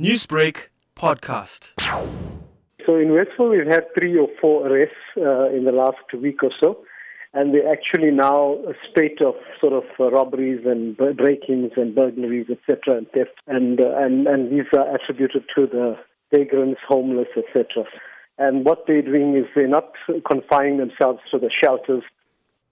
Newsbreak podcast. So in Westville, we've had three or four arrests uh, in the last week or so, and they're actually now a spate of sort of uh, robberies and break-ins and burglaries, etc., and theft, and uh, and and these are attributed to the vagrants, homeless, etc. And what they're doing is they're not confining themselves to the shelters.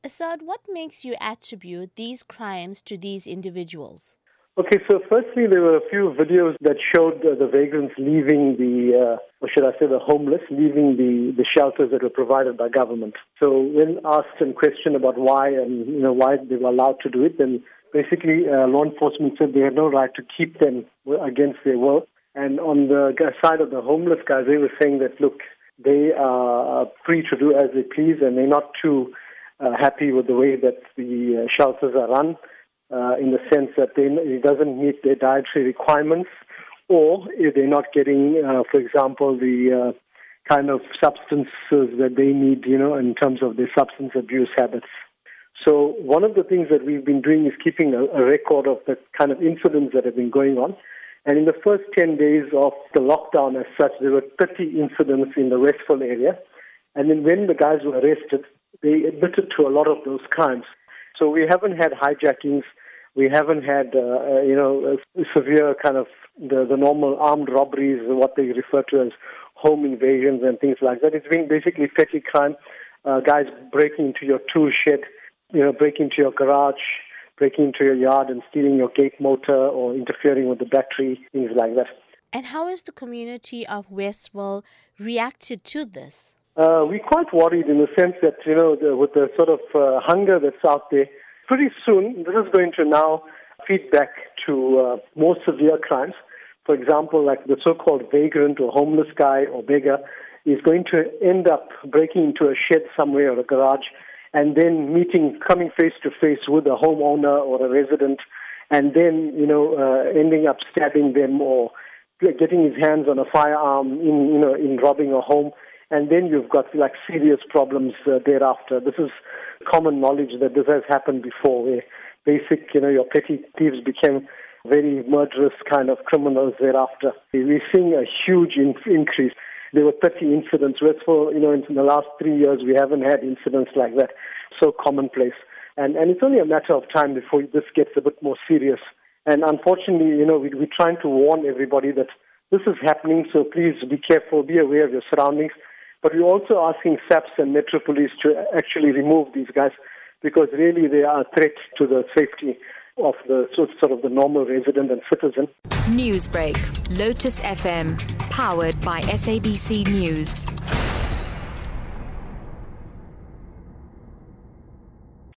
Asad, what makes you attribute these crimes to these individuals? Okay, so firstly, there were a few videos that showed uh, the vagrants leaving the, uh, or should I say, the homeless leaving the, the shelters that were provided by government. So when asked and questioned about why and you know why they were allowed to do it, then basically uh, law enforcement said they had no right to keep them against their will. And on the side of the homeless guys, they were saying that look, they are free to do as they please, and they're not too uh, happy with the way that the uh, shelters are run uh, in the sense that they, it doesn't meet their dietary requirements, or if they're not getting, uh, for example, the uh, kind of substances that they need, you know, in terms of their substance abuse habits. So one of the things that we've been doing is keeping a, a record of the kind of incidents that have been going on. And in the first 10 days of the lockdown as such, there were 30 incidents in the Westville area. And then when the guys were arrested, they admitted to a lot of those crimes. So we haven't had hijackings, we haven't had, uh, uh, you know, severe kind of the, the normal armed robberies, what they refer to as home invasions and things like that. It's been basically petty crime, uh, guys breaking into your tool shed, you know, breaking into your garage, breaking into your yard and stealing your gate motor or interfering with the battery, things like that. And how has the community of Westville reacted to this? Uh, we're quite worried in the sense that, you know, the, with the sort of uh, hunger that's out there, pretty soon this is going to now feed back to uh, more severe crimes. For example, like the so-called vagrant or homeless guy or beggar is going to end up breaking into a shed somewhere or a garage and then meeting, coming face to face with a homeowner or a resident and then, you know, uh, ending up stabbing them or getting his hands on a firearm in, you know, in robbing a home and then you've got like serious problems uh, thereafter. This is common knowledge that this has happened before, where basic, you know, your petty thieves became very murderous kind of criminals thereafter. We're seeing a huge in- increase. There were 30 incidents. Whereas for, you know, in the last three years, we haven't had incidents like that. So commonplace. And, and it's only a matter of time before this gets a bit more serious. And unfortunately, you know, we, we're trying to warn everybody that this is happening, so please be careful, be aware of your surroundings. But we're also asking SAPS and Metro Police to actually remove these guys because really they are a threat to the safety of the sort of the normal resident and citizen. Newsbreak, Lotus FM, powered by SABC News.